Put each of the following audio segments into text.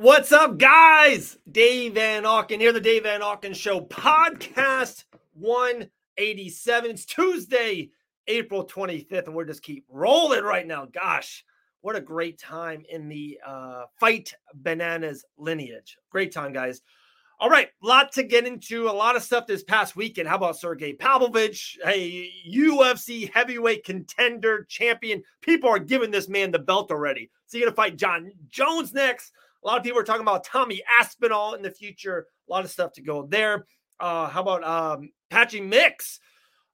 What's up, guys? Dave Van Auken here, the Dave Van Auken Show podcast 187. It's Tuesday, April 25th, and we're just keep rolling right now. Gosh, what a great time in the uh, Fight Bananas lineage. Great time, guys. All right, lot to get into. A lot of stuff this past weekend. How about Sergey Pavlovich, a UFC heavyweight contender, champion? People are giving this man the belt already. So you're gonna fight Jon Jones next. A lot of people are talking about Tommy Aspinall in the future. A lot of stuff to go there. Uh, how about um, Patchy Mix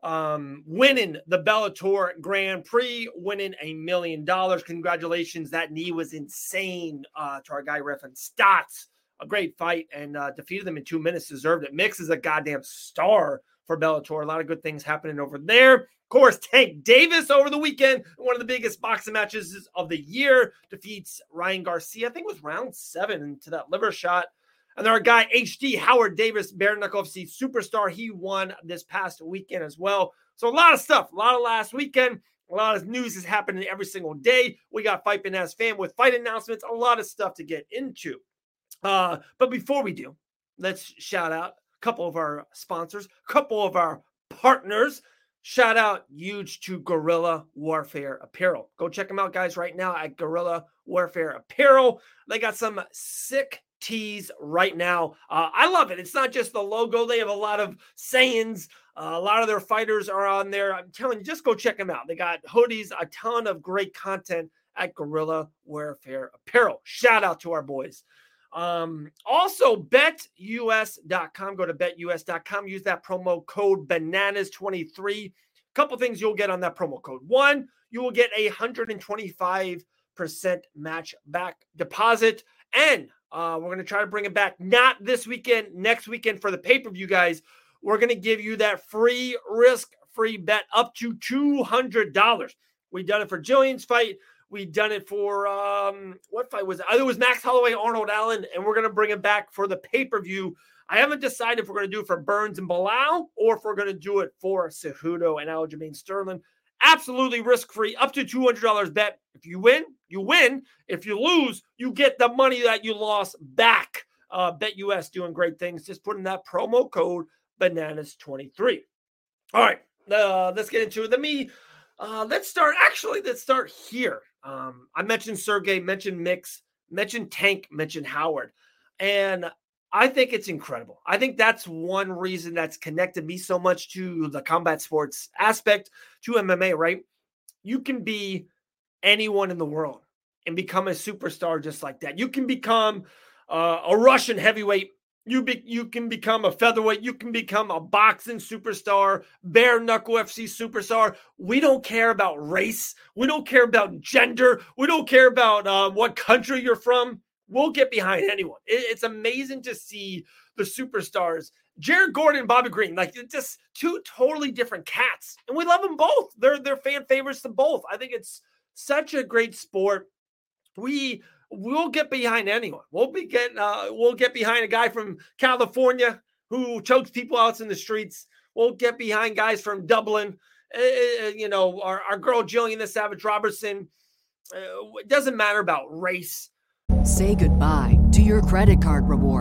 um, winning the Bellator Grand Prix, winning a million dollars? Congratulations. That knee was insane uh, to our guy, Raufeon Stots. A great fight and uh, defeated them in two minutes. Deserved it. Mix is a goddamn star for Bellator. A lot of good things happening over there Of course, Tank Davis over the weekend, one of the biggest boxing matches of the year, defeats Ryan Garcia. I think it was round seven into that liver shot. And our guy HD Howard Davis, Bare Knuckle superstar, he won this past weekend as well. So a lot of stuff, a lot of last weekend. A lot of news is happening every single day. We got Fight Bananas fan with fight announcements, a lot of stuff to get into. Uh, but before we do, let's shout out couple of our sponsors, couple of our partners. Shout out huge to Guerrilla Warfare Apparel. Go check them out, guys, right now at Guerrilla Warfare Apparel. They got some sick tees right now. Uh, I love it. It's not just the logo, they have a lot of sayings. Uh, a lot of their fighters are on there. I'm telling you, just go check them out. They got hoodies, a ton of great content at Guerrilla Warfare Apparel. Shout out to our boys. Um, also, betus.com. Go to betus.com. Use that promo code bananas23. A couple things you'll get on that promo code. One, you will get a 125% match back deposit. And uh, we're going to try to bring it back not this weekend, next weekend for the pay per view, guys. We're going to give you that free risk free bet up to $200. We've done it for Gillian's fight. We've done it for um, what fight was it? It was Max Holloway, Arnold Allen, and we're to bring it back for the pay per view. I haven't decided if we're to do it for Burns and Belal or if we're to do it for Cejudo and Aljamain Sterling. Absolutely risk free, up to $200 bet. If you win, you win. If you lose, you get the money that you lost back. Uh, Bet US doing great things. Just put in that promo code bananas23. All right, uh, let's get into it. Let me uh, let's start. Actually, let's start here. Um, I mentioned Sergey, mentioned Mix, mentioned Tank, mentioned Howard, and I think it's incredible. I think that's one reason that's connected me so much to the combat sports aspect to MMA. Right? You can be anyone in the world and become a superstar just like that. You can become uh, a Russian heavyweight you be, you can become a featherweight. You can become a boxing superstar, bare knuckle FC superstar. We don't care about race. We don't care about gender. We don't care about uh, what country you're from. We'll get behind anyone. It, it's amazing to see the superstars, Jared Gordon, Bobby Green, like just two totally different cats, and we love them both. They're they're fan favorites to both. I think it's such a great sport. We we'll get behind anyone. We'll be getting uh, we'll get behind a guy from California who chokes people out in the streets. We'll get behind guys from Dublin. Uh, you know, our, our girl Gillian the Savage Robertson. Uh, it doesn't matter about race. Say goodbye to your credit card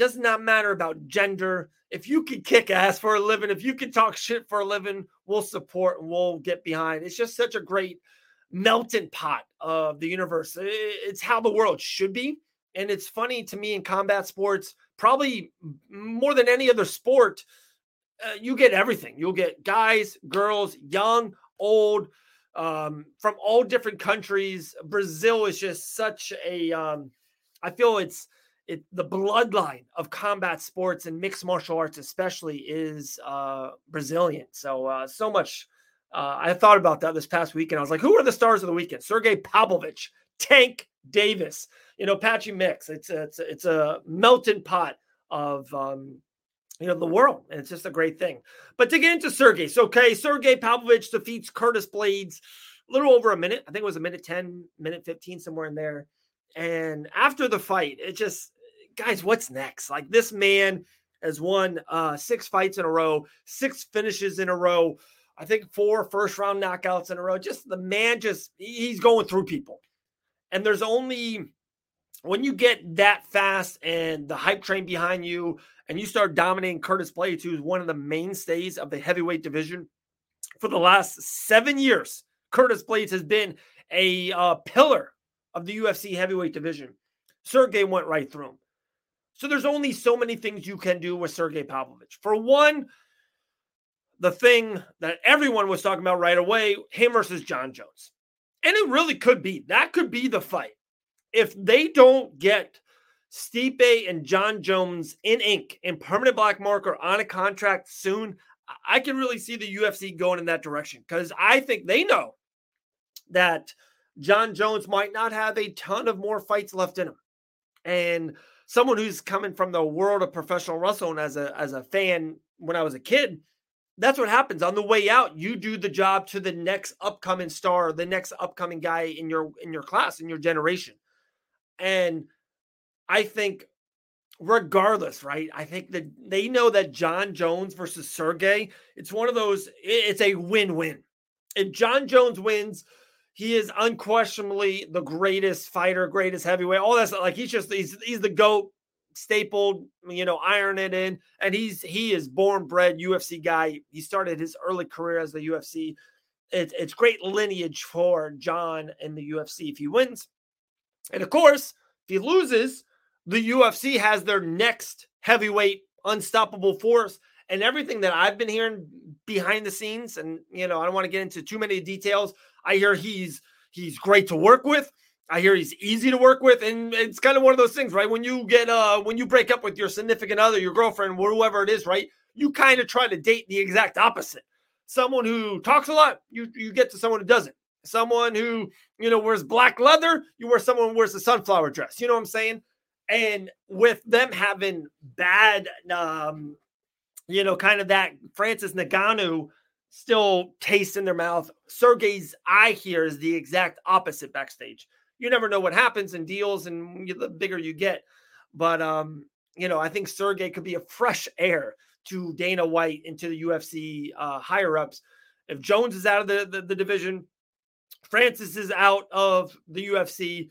Does not matter about gender. If you can kick ass for a living, if you can talk shit for a living, we'll support and we'll get behind. It's just such a great melting pot of the universe. It's how the world should be. And it's funny to me in combat sports, probably more than any other sport, uh, you get everything. You'll get guys, girls, young, old, um, from all different countries. Brazil is just such a. Um, I feel it's it the bloodline of combat sports and mixed martial arts, especially, is uh, Brazilian. So uh, so much. Uh, I thought about that this past weekend. I was like, who are the stars of the weekend? Sergey Pavlovich, Tank Davis, you know, Patchy Mix. It's a, it's a, it's a melting pot of um, you know the world, and it's just a great thing. But to get into Sergey, so okay, Sergey Pavlovich defeats Curtis Blaydes a little over a minute. I think it was a minute ten, minute fifteen, somewhere in there. And after the fight, it just guys, what's next? Like this man has won uh, six fights in a row, six finishes in a row. I think four first round knockouts in a row. Just the man, just he's going through people. And there's only when you get that fast and the hype train behind you, and you start dominating Curtis Blaydes, who's one of the mainstays of the heavyweight division for the last seven years. Curtis Blaydes has been a uh, pillar of the UFC heavyweight division. Sergey went right through him. So there's only so many things you can do with Sergey Pavlovich. For one, the thing that everyone was talking about right away, him versus Jon Jones. And it really could be. That could be the fight. If they don't get Stipe and Jon Jones in ink in permanent black marker on a contract soon, I can really see the UFC going in that direction because I think they know that Jon Jones might not have a ton of more fights left in him. And someone who's coming from the world of professional wrestling as a as a fan when I was a kid, that's what happens on the way out. You do the job to the next upcoming star, the next upcoming guy in your in your class in your generation. And I think regardless, right? I think that they know that Jon Jones versus Sergey, it's one of those it's a win-win. If Jon Jones wins, he is unquestionably the greatest fighter, greatest heavyweight. All that's like he's just he's he's the goat, stapled, you know, iron it in, and he's he is born bred UFC guy. He started his early career as the UFC. It's it's great lineage for Jon in the UFC if he wins, and of course if he loses, the UFC has their next heavyweight unstoppable force. And everything that I've been hearing behind the scenes, and you know, I don't want to get into too many details I hear he's he's great to work with. I hear he's easy to work with, and it's kind of one of those things, right? When you get uh when you break up with your significant other, your girlfriend, whoever it is, right? You kind of try to date the exact opposite. Someone who talks a lot, you you get to someone who doesn't. Someone who you know wears black leather, you wear someone who wears a sunflower dress. You know what I'm saying? And with them having bad, um, you know, kind of that Francis Ngannou still taste in their mouth. Sergey's eye here is the exact opposite backstage. You never know what happens in deals, and the bigger you get. But um, you know, I think Sergey could be a fresh air to Dana White into the UFC uh, higher ups. If Jones is out of the, the, the division, Francis is out of the UFC.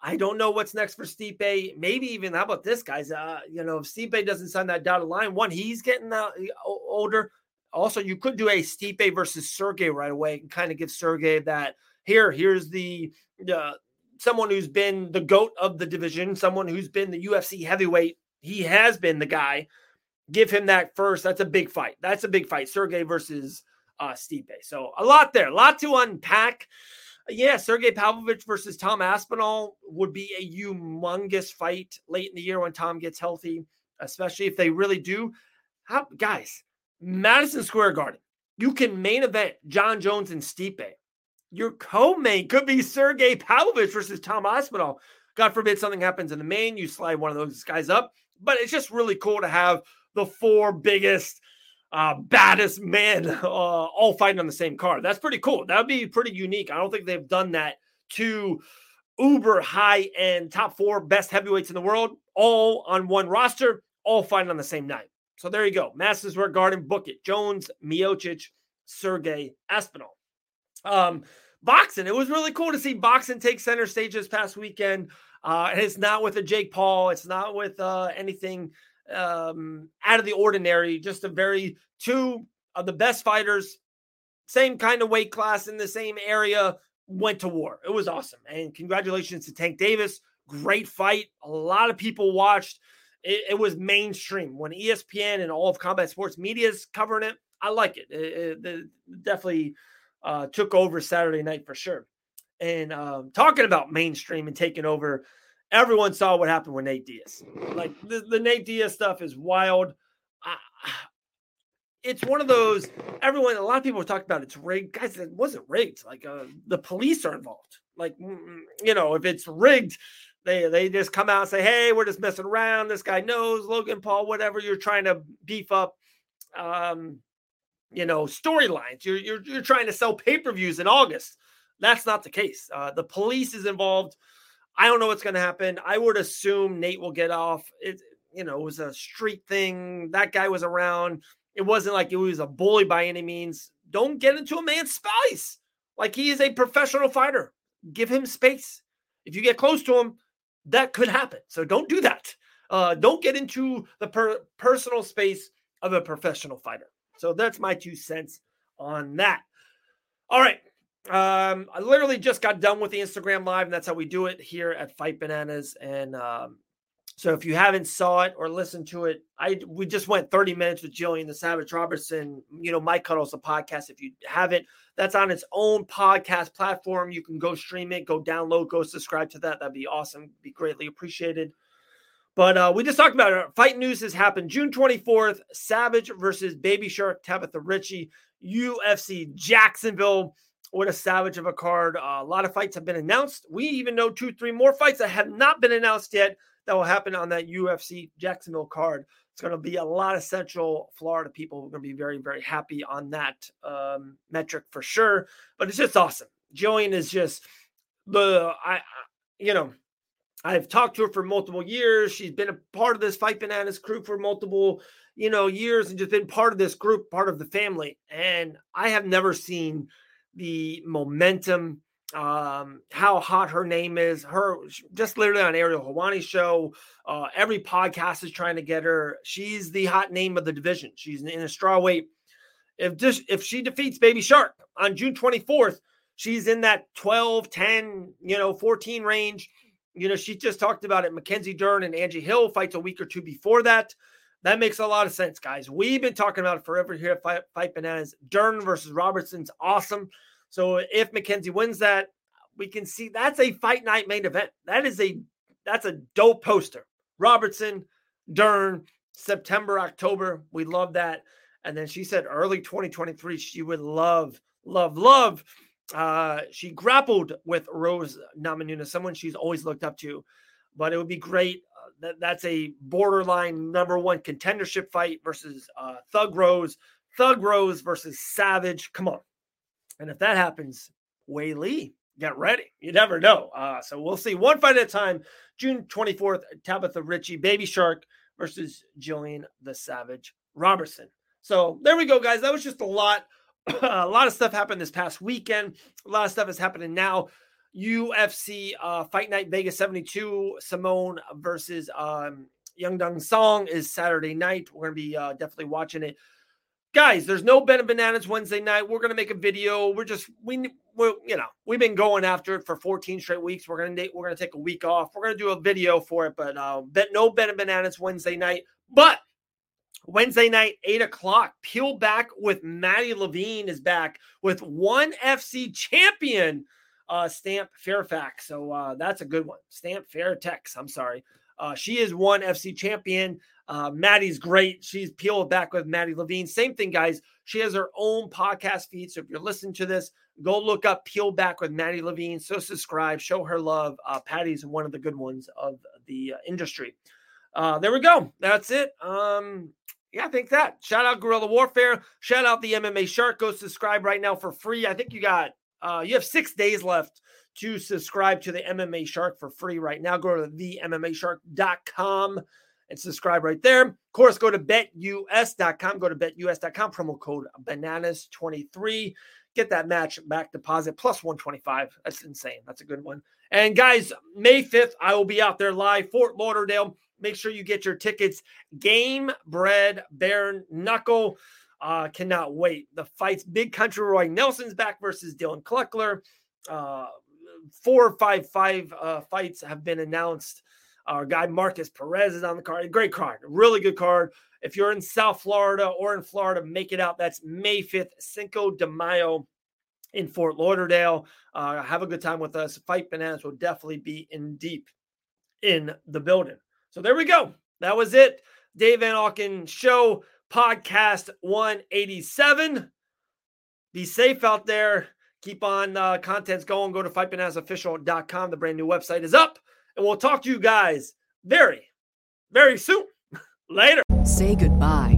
I don't know what's next for Stipe. Maybe even how about this, guys? Uh, you know, if Stipe doesn't sign that dotted line, one, he's getting uh, older. Also, you could do a Stipe versus Sergey right away and kind of give Sergey that here, here's the uh, someone who's been the goat of the division, someone who's been the UFC heavyweight. He has been the guy. Give him that first. That's a big fight. That's a big fight. Sergey versus uh, Stipe. So a lot there, a lot to unpack. Yeah, Sergey Pavlovich versus Tom Aspinall would be a humongous fight late in the year when Tom gets healthy, especially if they really do. How, guys, Madison Square Garden. You can main event Jon Jones and Stipe. Your co-main could be Sergey Pavlovich versus Tom Aspinall. God forbid something happens in the main, you slide one of those guys up. But it's just really cool to have the four biggest, uh, baddest men uh, all fighting on the same card. That's pretty cool. That would be pretty unique. I don't think they've done that to uber high end top four best heavyweights in the world, all on one roster, all fighting on the same night. So there you go. Masters Square Garden, book it. Jones, Miocic, Sergey Aspinall. Um, boxing. It was really cool to see boxing take center stage this past weekend. Uh, and it's not with a Jake Paul. It's not with uh, anything um, out of the ordinary. Just a very two of the best fighters, same kind of weight class in the same area, went to war. It was awesome. And congratulations to Tank Davis. Great fight. A lot of people watched. It, it was mainstream when ESPN and all of combat sports media is covering it. I like it. It, it, it definitely uh, took over Saturday night for sure. And um, talking about mainstream and taking over, everyone saw what happened with Nate Diaz. Like the, the Nate Diaz stuff is wild. I, it's one of those. Everyone, a lot of people talk about it's rigged. Guys, it wasn't rigged. Like uh, the police are involved. Like mm, mm, you know, if it's rigged, they they just come out and say, "Hey, we're just messing around. This guy knows Logan Paul. Whatever you're trying to beef up." Um, you know storylines. You're, you're you're trying to sell pay per views in August. That's not the case. Uh, the police is involved. I don't know what's going to happen. I would assume Nate will get off. It you know it was a street thing. That guy was around. It wasn't like it was a bully by any means. Don't get into a man's space. Like he is a professional fighter. Give him space. If you get close to him, that could happen. So don't do that. Uh, don't get into the per- personal space of a professional fighter. So that's my two cents on that. All right. Um, I literally just got done with the Instagram live, and that's how we do it here at Fight Bananas. And um, so if you haven't saw it or listened to it, I we just went 30 minutes with Gillian the Savage Robertson. You know, Mike Cuddles the podcast. If you haven't, that's on its own podcast platform. You can go stream it, go download, go subscribe to that. That'd be awesome. Be greatly appreciated. But uh, we just talked about it. Fight news has happened June 24th. Savage versus Baby Shark, Tabatha Ricci, UFC Jacksonville. What a savage of a card. Uh, a lot of fights have been announced. We even know two, three more fights that have not been announced yet that will happen on that UFC Jacksonville card. It's going to be a lot of Central Florida people are going to be very, very happy on that um, metric for sure. But it's just awesome. Gillian is just the I, you know I've talked to her for multiple years. She's been a part of this Fight Bananas crew for multiple, you know, years and just been part of this group, part of the family. And I have never seen the momentum, um, how hot her name is. Her just literally on Ariel Helwani's show. Uh, every podcast is trying to get her. She's the hot name of the division. She's in a strawweight. If just if she defeats Baby Shark on June 24th, she's in that 12, 10, you know, 14 range you know, she just talked about it. Mackenzie Dern and Angie Hill fights a week or two before that. That makes a lot of sense, guys. We've been talking about it forever here at Fight, Fight Bananas. Dern versus Robertson's awesome. So if Mackenzie wins that, we can see that's a fight night main event. That is a that's a dope poster. Robertson, Dern, September, October. We love that. And then she said early 2023, she would love, love, love uh, she grappled with Rose Namajunas, someone she's always looked up to. But it would be great. Uh, that, that's a borderline number one contendership fight versus uh, Thug Rose. Thug Rose versus Savage. Come on. And if that happens, Weili, get ready. You never know. Uh, so we'll see. One fight at a time. June 24th, Tabatha Ricci, Baby Shark versus Gillian the Savage Robertson. So there we go, guys. That was just a lot a lot of stuff happened this past weekend. A lot of stuff is happening now. UFC uh, Fight Night Vegas 72, Simone versus um, Yadong Song is Saturday night. We're going to be uh, definitely watching it. Guys, there's no Ben and Bananas Wednesday night. We're going to make a video. We're just, we, we're, you know, we've been going after it for 14 straight weeks. We're going to, we're going to take a week off. We're going to do a video for it, but uh, bet no Ben and Bananas Wednesday night. But Wednesday night, eight o'clock. Peel back with Maddie Levine is back with one FC champion, uh, Stamp Fairtex. So uh, that's a good one. Stamp Fairtex. I'm sorry. Uh, she is one FC champion. Uh, Maddie's great. She's peeled back with Maddie Levine. Same thing, guys. She has her own podcast feed. So if you're listening to this, go look up Peel Back with Maddie Levine. So subscribe, show her love. Uh, Patty's one of the good ones of the uh, industry. Uh, there we go. That's it. Um, yeah, I think that. Shout out Guerrilla Warfare. Shout out the MMA Shark. Go subscribe right now for free. I think you got uh you have six days left to subscribe to the MMA Shark for free right now. Go to the themmashark.com and subscribe right there. Of course, go to betus.com. Go to betus.com, promo code bananas23. Get that match back deposit plus 125. That's insane. That's a good one. And guys, May 5th, I will be out there live, Fort Lauderdale. Make sure you get your tickets. Game Bread Bare Knuckle. Uh, cannot wait. The fights, Big Country Roy Nelson's back versus Dillon Cleckler. Uh, four or five five uh, fights have been announced. Our guy Marcus Perez is on the card. Great card, really good card. If you're in South Florida or in Florida, make it out. That's May 5th, Cinco de Mayo in Fort Lauderdale. Uh, have a good time with us. Fight Bananas will definitely be in deep in the building. So there we go. That was it. Dave Van Auken Show Podcast 187. Be safe out there. Keep on uh, contents going. Go to fightbananasofficial.com. The brand new website is up. And we'll talk to you guys very, very soon. Later. Say goodbye